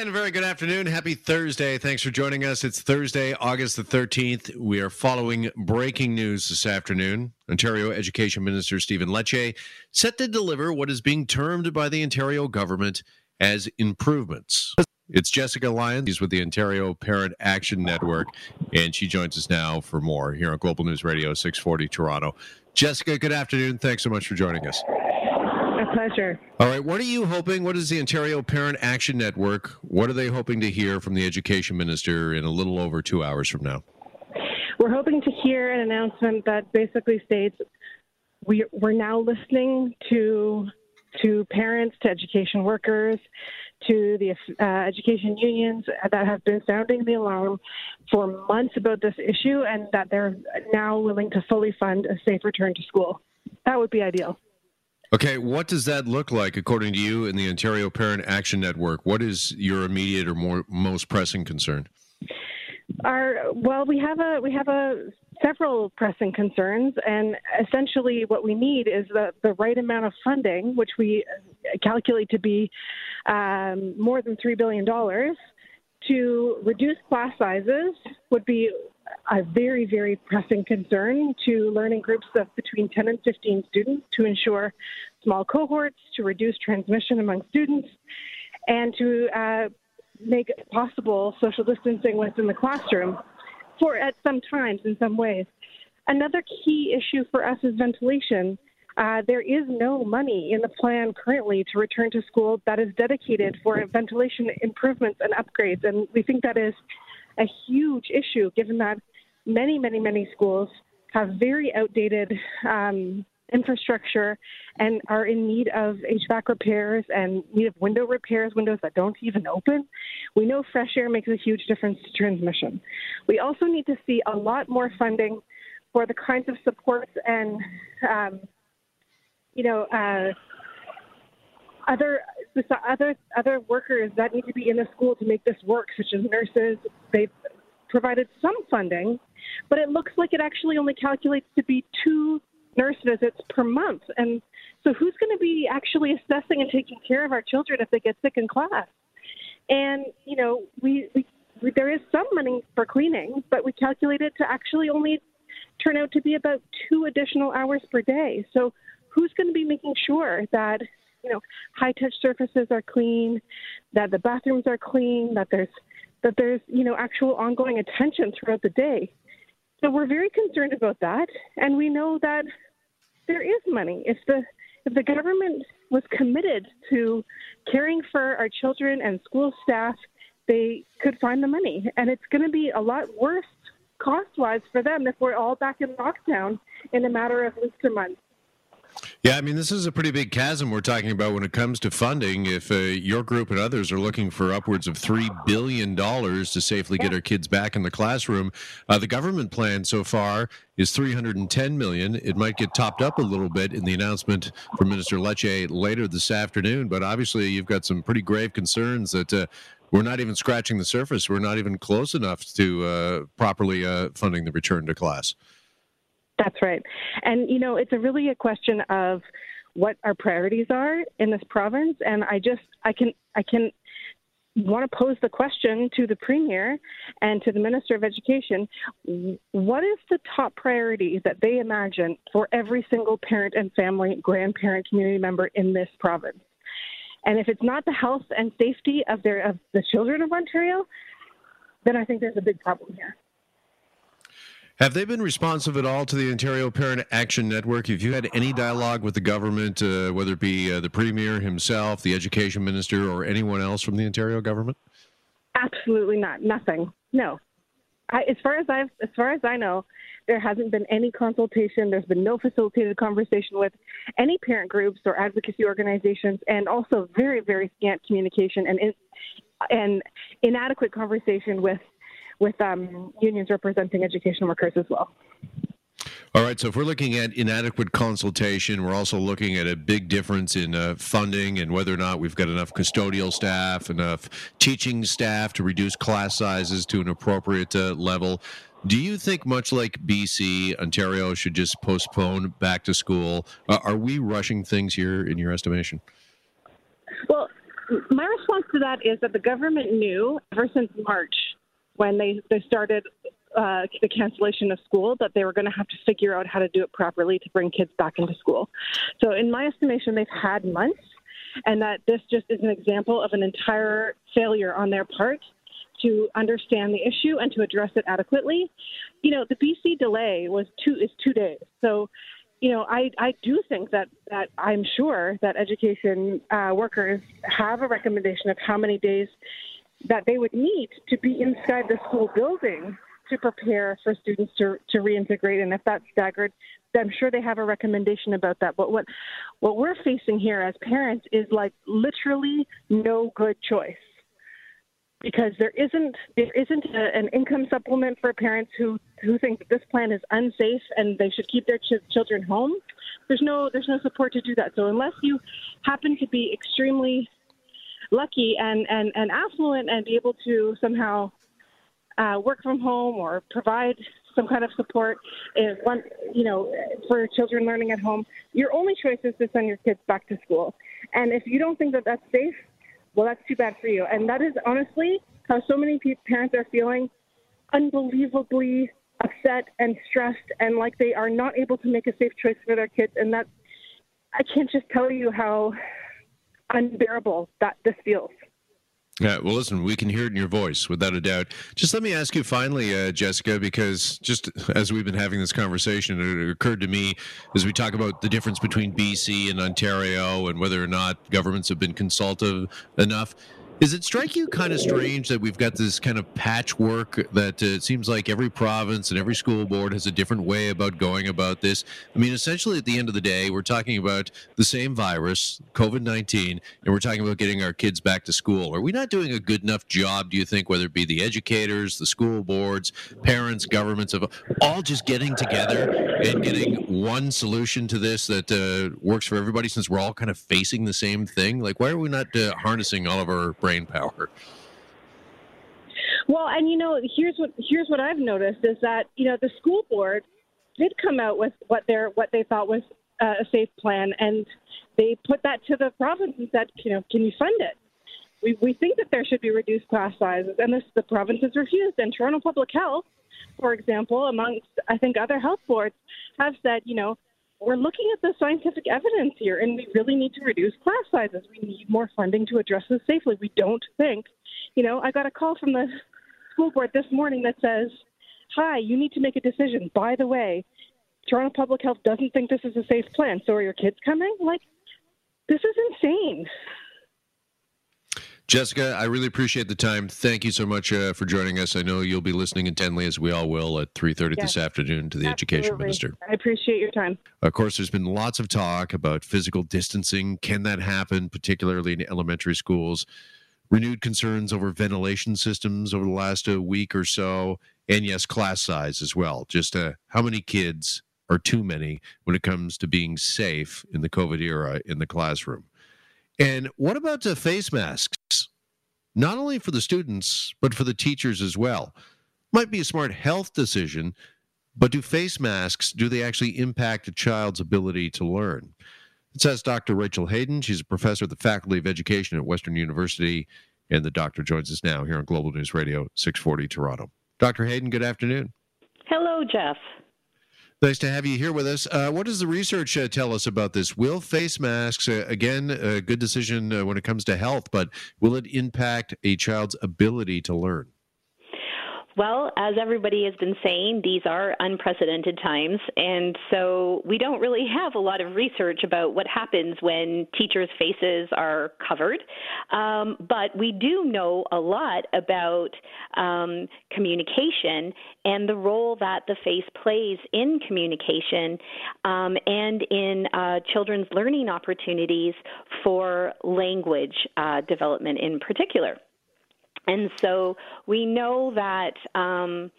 And very good afternoon. Happy Thursday. Thanks for joining us. It's Thursday, August the 13th. We are following breaking news this afternoon. Ontario Education Minister Stephen Lecce set to deliver what is being termed by the Ontario government as improvements. It's Jessica Lyons. She's with the Ontario Parent Action Network, and she joins us now for more here on Global News Radio 640 Toronto. Jessica, good afternoon. Thanks so much for joining us. Pleasure. All right. What are you hoping? What is the Ontario Parent Action Network? What are they hoping to hear from the Education Minister in a little over two hours from now? We're hoping to hear an announcement that basically states we, we're now listening to to parents, to education workers, to the uh, education unions that have been sounding the alarm for months about this issue, and that they're now willing to fully fund a safe return to school. That would be ideal. Okay, what does that look like according to you in the Ontario Parent Action Network? What is your immediate or more most pressing concern? Our well, we have a we have a several pressing concerns, and essentially what we need is the the right amount of funding, which we calculate to be um, more than three billion dollars, to reduce class sizes would be a very, very pressing concern to learning groups of between 10 and 15 students to ensure small cohorts, to reduce transmission among students, and to uh, make possible social distancing within the classroom for at some times in some ways. Another key issue for us is ventilation. Uh, there is no money in the plan currently to return to school that is dedicated for ventilation improvements and upgrades, and we think that is a huge issue given that many, many, many schools have very outdated um, infrastructure and are in need of HVAC repairs and need of window repairs, windows that don't even open. We know fresh air makes a huge difference to transmission. We also need to see a lot more funding for the kinds of supports and, um, you know, uh, other other other workers that need to be in the school to make this work, such as nurses. They've provided some funding, but it looks like it actually only calculates to be two nurse visits per month. And so, who's going to be actually assessing and taking care of our children if they get sick in class? And you know, we, we, we there is some money for cleaning, but we calculate it to actually only turn out to be about two additional hours per day. So, who's going to be making sure that you know high touch surfaces are clean, that the bathrooms are clean, that there's that there's you know actual ongoing attention throughout the day. So we're very concerned about that, and we know that there is money. If the if the government was committed to caring for our children and school staff, they could find the money, and it's going to be a lot worse cost-wise for them if we're all back in lockdown in a matter of weeks or months. Yeah, I mean, this is a pretty big chasm we're talking about when it comes to funding. If uh, your group and others are looking for upwards of $3 billion to safely get our kids back in the classroom, uh, the government plan so far is 310 million. It might get topped up a little bit in the announcement from Minister Lecce later this afternoon, but obviously you've got some pretty grave concerns that uh, we're not even scratching the surface. We're not even close enough to uh, properly uh, funding the return to class. That's right. And, you know, it's a really a question of what our priorities are in this province. And I just, I can, I can want to pose the question to the Premier and to the Minister of Education what is the top priority that they imagine for every single parent and family, grandparent, community member in this province? And if it's not the health and safety of their of the children of Ontario, then I think there's a big problem here. Have they been responsive at all to the Ontario Parent Action Network? Have you had any dialogue with the government, uh, whether it be uh, the Premier himself, the Education Minister, or anyone else from the Ontario government? Absolutely not. Nothing. No. I, as far as I as far as I know, there hasn't been any consultation. There's been no facilitated conversation with any parent groups or advocacy organizations, and also very very scant communication and in, and inadequate conversation with with um, unions representing education workers as well. All right. So if we're looking at inadequate consultation, we're also looking at a big difference in uh, funding and whether or not we've got enough custodial staff, enough teaching staff to reduce class sizes to an appropriate uh, level. Do you think, much like BC, Ontario should just postpone back to school? Uh, are we rushing things here, in your estimation? Well, my response response to that is that the government knew ever since March when they, they started uh, the cancellation of school that they were going to have to figure out how to do it properly to bring kids back into school. So, in my estimation, they've had months, and that this just is an example of an entire failure on their part to understand the issue and to address it adequately. You know, the BC delay was two is two days. So, you know, I, I do think that, that I'm sure that education uh, workers have a recommendation of how many days that they would need to be inside the school building to prepare for students to, to reintegrate. And if that's staggered, I'm sure they have a recommendation about that. But what what we're facing here as parents is like literally no good choice because there isn't there isn't a, an income supplement for parents who who think that this plan is unsafe and they should keep their ch- children home. There's no there's no support to do that. So unless you happen to be extremely lucky and and, and affluent and be able to somehow uh, work from home or provide some kind of support if one you know for children learning at home your only choice is to send your kids back to school and if you don't think that that's safe well, that's too bad for you. And that is honestly how so many parents are feeling unbelievably upset and stressed and like they are not able to make a safe choice for their kids. And that I can't just tell you how unbearable that this feels. Yeah, well, listen, we can hear it in your voice without a doubt. Just let me ask you finally, uh, Jessica, because just as we've been having this conversation, it occurred to me as we talk about the difference between BC and Ontario and whether or not governments have been consultative enough. Does it strike you kind of strange that we've got this kind of patchwork that uh, it seems like every province and every school board has a different way about going about this? I mean, essentially, at the end of the day, we're talking about the same virus, COVID 19, and we're talking about getting our kids back to school. Are we not doing a good enough job, do you think, whether it be the educators, the school boards, parents, governments, of all just getting together and getting one solution to this that uh, works for everybody since we're all kind of facing the same thing? Like, why are we not uh, harnessing all of our brain power. Well, and you know, here's what here's what I've noticed is that you know the school board did come out with what their what they thought was uh, a safe plan, and they put that to the province and said, you know, can you fund it? We we think that there should be reduced class sizes, and this the province has refused. And Toronto Public Health, for example, amongst I think other health boards, have said, you know, we're looking at the scientific evidence here, and we really need to reduce class sizes. We need more funding to address this safely. We don't think, you know, I got a call from the school board this morning that says, Hi, you need to make a decision. By the way, Toronto Public Health doesn't think this is a safe plan, so are your kids coming? Like, this is insane. Jessica, I really appreciate the time. Thank you so much uh, for joining us. I know you'll be listening intently, as we all will, at 3.30 yes. this afternoon to the Absolutely. Education Minister. I appreciate your time. Of course, there's been lots of talk about physical distancing. Can that happen, particularly in elementary schools? Renewed concerns over ventilation systems over the last uh, week or so. And yes, class size as well. Just uh, how many kids are too many when it comes to being safe in the COVID era in the classroom? And what about the face masks? Not only for the students, but for the teachers as well. Might be a smart health decision, but do face masks, do they actually impact a child's ability to learn? It says Dr. Rachel Heydon. She's a professor at the Faculty of Education at Western University. And the doctor joins us now here on Global News Radio 640 Toronto. Dr. Heydon, good afternoon. Hello, Jeff. Nice to have you here with us. Uh, what does the research uh, tell us about this? Will face masks, uh, again, a good decision uh, when it comes to health, but will it impact a child's ability to learn? Well, as everybody has been saying, these are unprecedented times. And so we don't really have a lot of research about what happens when teachers' faces are covered. Um, but we do know a lot about um, communication and the role that the face plays in communication um, and in uh, children's learning opportunities for language uh, development in particular. And so we know that um,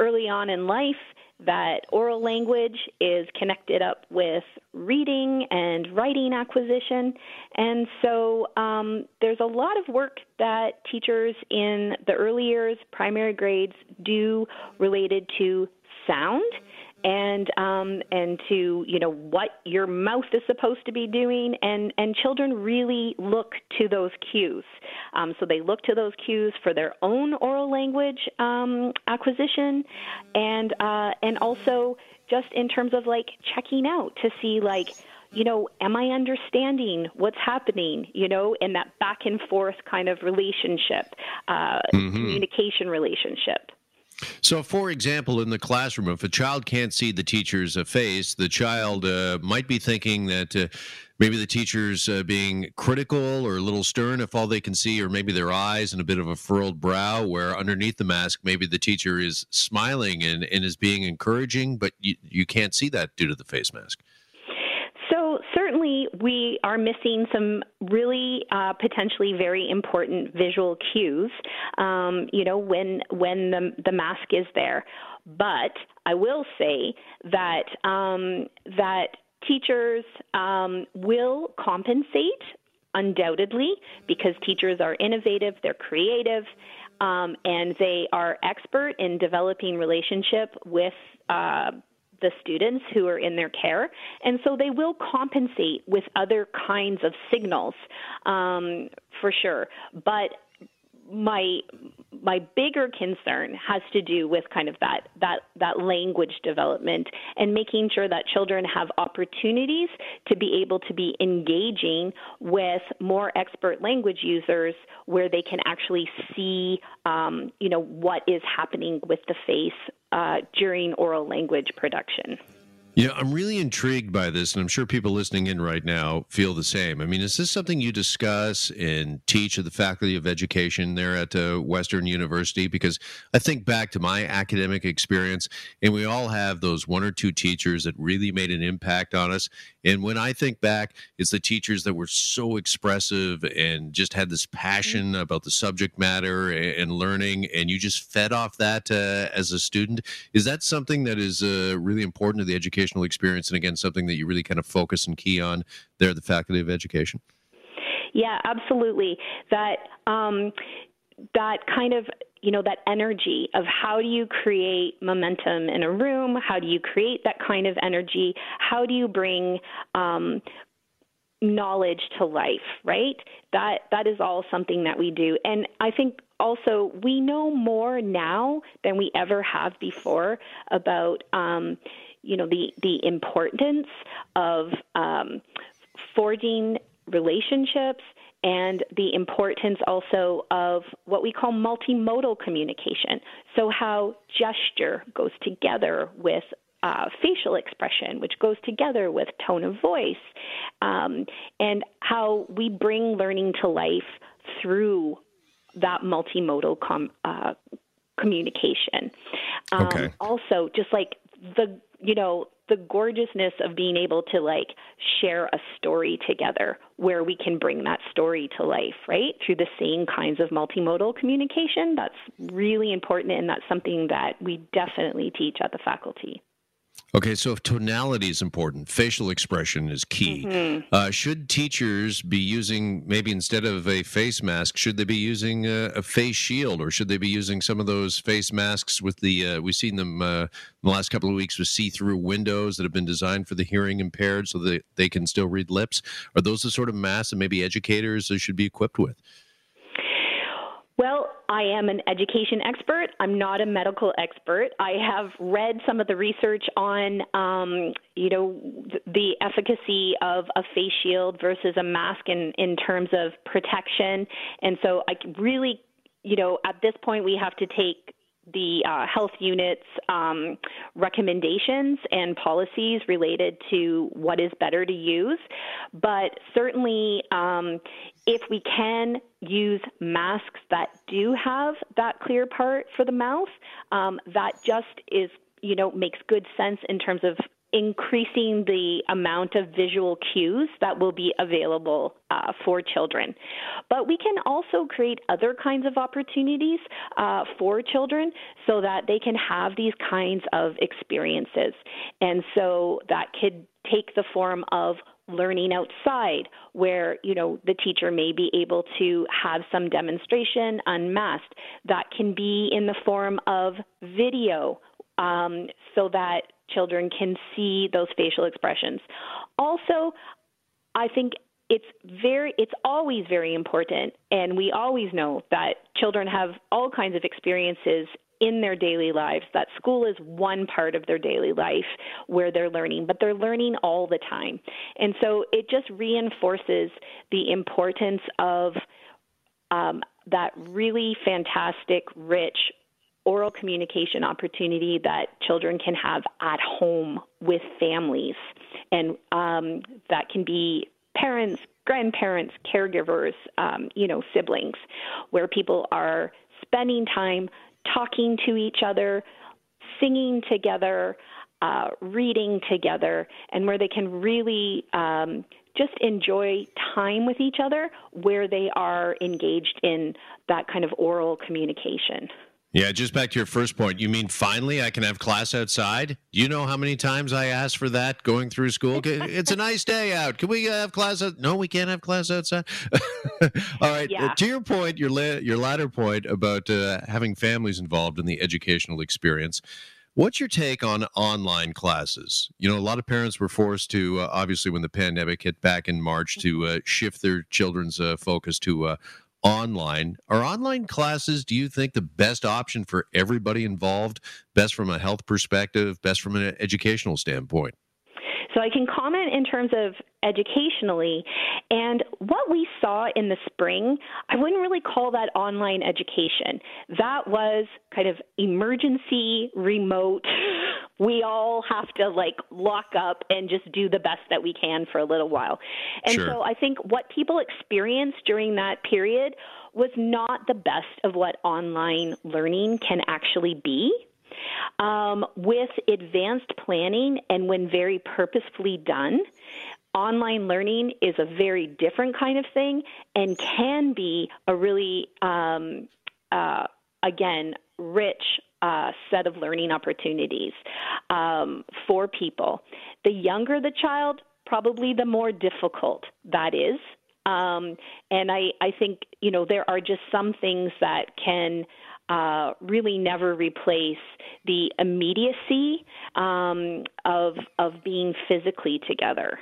early on in life, that oral language is connected up with reading and writing acquisition. And so um, there's a lot of work that teachers in the early years, primary grades, do related to sound and um, and to you know what your mouth is supposed to be doing, and and children really look to those cues. Um, so they look to those cues for their own oral language um, acquisition, and uh, and also just in terms of like checking out to see like you know, am I understanding what's happening, you know, in that back and forth kind of relationship, uh, mm-hmm. communication relationship. So, for example, in the classroom, if a child can't see the teacher's uh, face, the child uh, might be thinking that uh, maybe the teacher's uh, being critical or a little stern if all they can see or maybe their eyes and a bit of a furrowed brow, where underneath the mask, maybe the teacher is smiling and, and is being encouraging, but you, you can't see that due to the face mask. So, certainly, we are missing some really uh, potentially very important visual cues, um, you know, when, when the, the mask is there. But I will say that, um, that teachers um, will compensate undoubtedly because teachers are innovative, they're creative, um, and they are expert in developing relationship with uh, the students who are in their care, and so they will compensate with other kinds of signals um, for sure. But my my bigger concern has to do with kind of that that that language development and making sure that children have opportunities to be able to be engaging with more expert language users where they can actually see um, you know what is happening with the face uh, during oral language production. You know, I'm really intrigued by this, and I'm sure people listening in right now feel the same. I mean, is this something you discuss and teach at the Faculty of Education there at uh, Western University? Because I think back to my academic experience, and we all have those one or two teachers that really made an impact on us. And when I think back, it's the teachers that were so expressive and just had this passion mm-hmm. about the subject matter and, learning, and you just fed off that uh, as a student. Is that something that is uh, really important to the educational experience? And again, something that you really kind of focus and key on there at the Faculty of Education? Yeah, absolutely. That um, that kind of you know that energy of how do you create momentum in a room? How do you create that kind of energy? How do you bring um, knowledge to life right? That that is all something that we do. And i think also we know more now than we ever have before about um, you know the the importance of um, forging relationships and the importance also of what we call multimodal communication. So, how gesture goes together with uh, facial expression, which goes together with tone of voice, um, and how we bring learning to life through that multimodal com- uh, communication. Um, okay. Also, just like the you know the gorgeousness of being able to like share a story together where we can bring that story to life, right? Through the same kinds of multimodal communication. That's really important, and that's something that we definitely teach at the faculty. Okay, so if tonality is important, facial expression is key. Mm-hmm. Uh, should teachers be using maybe instead of a face mask, should they be using a, a face shield, or should they be using some of those face masks with the? Uh, we've seen them uh, in the last couple of weeks with see-through windows that have been designed for the hearing impaired, so that they can still read lips. Are those the sort of masks that maybe educators should be equipped with? Well, I am an education expert. I'm not a medical expert. I have read some of the research on, um, you know, the efficacy of a face shield versus a mask in, in terms of protection. And so I really, you know, at this point we have to take the uh, health unit's um, recommendations and policies related to what is better to use. But certainly, um, if we can use masks that do have that clear part for the mouth, um, that just is, you know, makes good sense in terms of increasing the amount of visual cues that will be available uh, for children. But we can also create other kinds of opportunities uh, for children so that they can have these kinds of experiences. And so that could take the form of learning outside where you know the teacher may be able to have some demonstration unmasked that can be in the form of video um, so that children can see those facial expressions. Also, I think it's very it's always very important and we always know that children have all kinds of experiences in their daily lives that school is one part of their daily life where they're learning but they're learning all the time and so it just reinforces the importance of um, that really fantastic rich oral communication opportunity that children can have at home with families and um, that can be parents, grandparents, caregivers, um, you know, siblings, where people are spending time talking to each other, singing together, uh, reading together, and where they can really um, just enjoy time with each other where they are engaged in that kind of oral communication. Yeah, just back to your first point. You mean finally I can have class outside? Do you know how many times I asked for that going through school? It's a nice day out. Can we have class? Out? No, we can't have class outside. All right. Yeah. Uh, to your point, your la- your latter point about uh, having families involved in the educational experience. What's your take on online classes? You know, a lot of parents were forced to, uh, obviously, when the pandemic hit back in March, to uh, shift their children's uh, focus to uh, online. Are online classes, do you think, the best option for everybody involved? Best from a health perspective, best from an educational standpoint? So I can comment in terms of educationally. And what we saw in the spring, I wouldn't really call that online education. That was kind of emergency, remote. We all have to like lock up and just do the best that we can for a little while. And Sure. so I think what people experienced during that period was not the best of what online learning can actually be. Um, with advanced planning and when very purposefully done, online learning is a very different kind of thing and can be a really, um, uh, again, rich uh, set of learning opportunities um, for people. The younger the child, probably the more difficult that is. Um, and I, I think, you know, there are just some things that can uh, really never replace the immediacy um, of, of being physically together.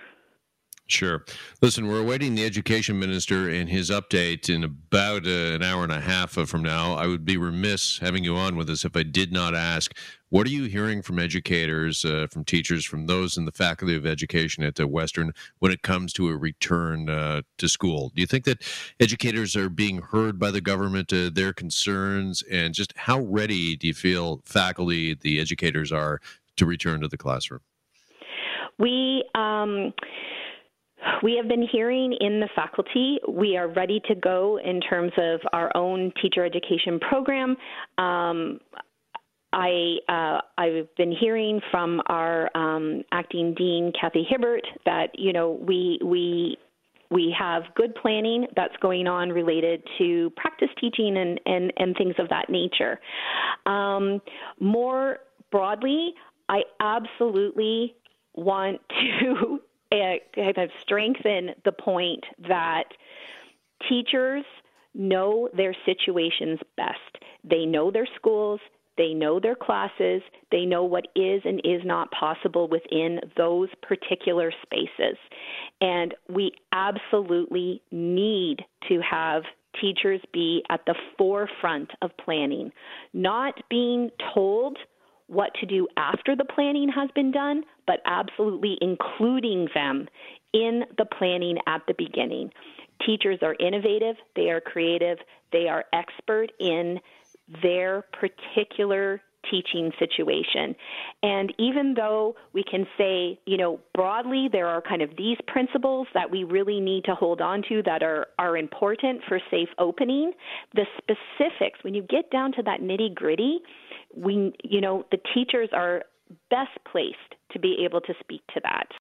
Sure. Listen, we're awaiting the education minister and his update in about uh, an hour and a half from now. I would be remiss having you on with us if I did not ask what are you hearing from educators, uh, from teachers, from those in the faculty of education at uh, Western when it comes to a return uh, to school? Do you think that educators are being heard by the government, uh, their concerns, and just how ready do you feel faculty, the educators are to return to the classroom? We um, we have been hearing in the faculty. We are ready to go in terms of our own teacher education program. Um, I uh, I've been hearing from our um, acting dean Kathy Hibbert that you know we we we have good planning that's going on related to practice teaching and and, and things of that nature. Um, more broadly, I absolutely want to Uh, kind of strengthen the point that teachers know their situations best. They know their schools, they know their classes, they know what is and is not possible within those particular spaces. And we absolutely need to have teachers be at the forefront of planning, not being told what to do after the planning has been done, but absolutely including them in the planning at the beginning. Teachers are innovative, they are creative, they are expert in their particular teaching situation. And even though we can say, you know, broadly there are kind of these principles that we really need to hold on to that are, are important for safe opening, the specifics, when you get down to that nitty gritty, we you know, the teachers are best placed to be able to speak to that.